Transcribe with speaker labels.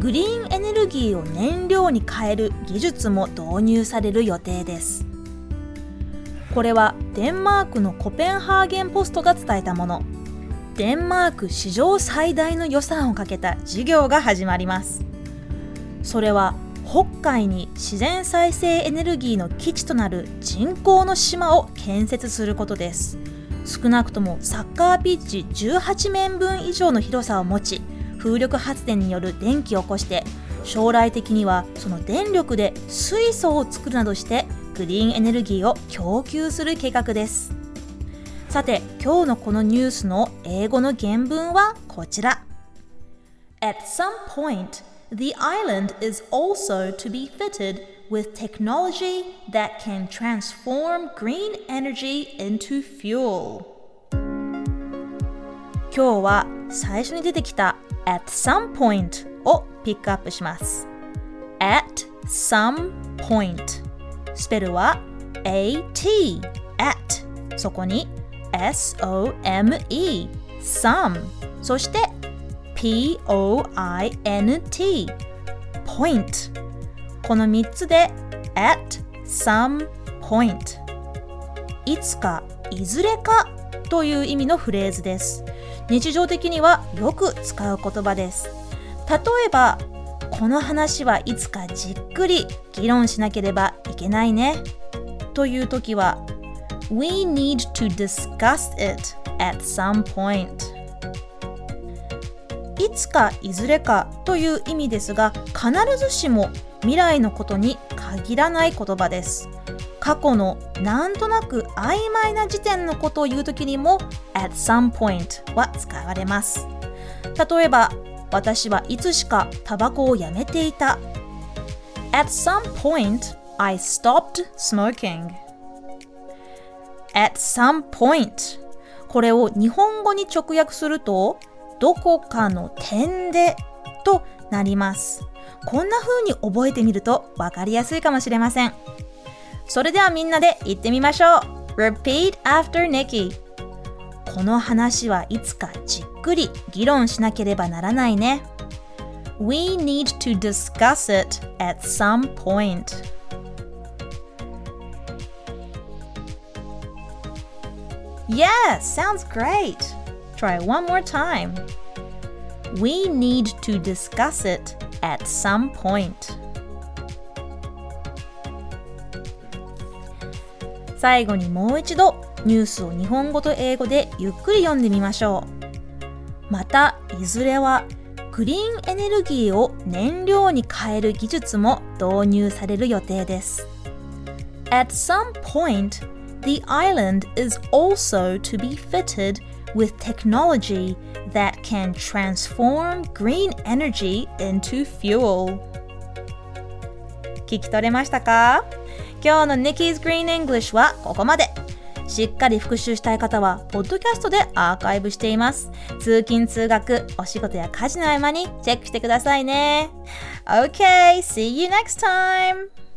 Speaker 1: グリーンエネルギーを燃料に変える技術も導入される予定です。これはデンマークのコペンハーゲンポストが伝えたもの。デンマーク史上最大の予算をかけた事業が始まりますそれは北海に自然再生エネルギーの基地となる人工の島を建設することです少なくともサッカーピッチ18面分以上の広さを持ち風力発電による電気を起こして将来的にはその電力で水素を作るなどしてグリーンエネルギーを供給する計画ですさて今日のこのニュースの英語の原文はこちら At some point, the island is also to be fitted with technology that can transform green energy into fuel. 今日は最初に出てきた at some point をピックアップします。at some point スペルは at at そこに some some そして point point この3つで at some point いつかいずれかという意味のフレーズです。日常的にはよく使う言葉です。例えばこの話はいつかじっくり議論しなければいけないね。という時は We need to discuss it at some point いつかいずれかという意味ですが必ずしも未来のことに限らない言葉です。過去のなんとなく曖昧な時点のことを言うときにも at some point は使われます。例えば私はいつしかタバコをやめていた。At some point I stopped smoking. at some point これを日本語に直訳するとどこかの点でとなります。こんな風に覚えてみると分かりやすいかもしれません。それではみんなで言ってみましょう Repeat after Nikki この話はいつかじっくり議論しなければならないね We need to discuss it at some point Yes, sounds great. Try one more time. We need to discuss it at some point. 最後にもう一度ニュースを日本語と英語でゆっくり読んでみましょう。また、いずれはグリーンエネルギーを燃料に変える技術も導入される予定です。At some point, the island is also to be fitted with technology that can transform green energy into fuel. 聞き取れましたか？今日の Nikki's Green English はここまで。しっかり復習したい方は、ポッドキャストでアーカイブしています。通勤・通学、お仕事や家事の合間にチェックしてくださいね。Okay, see you next time!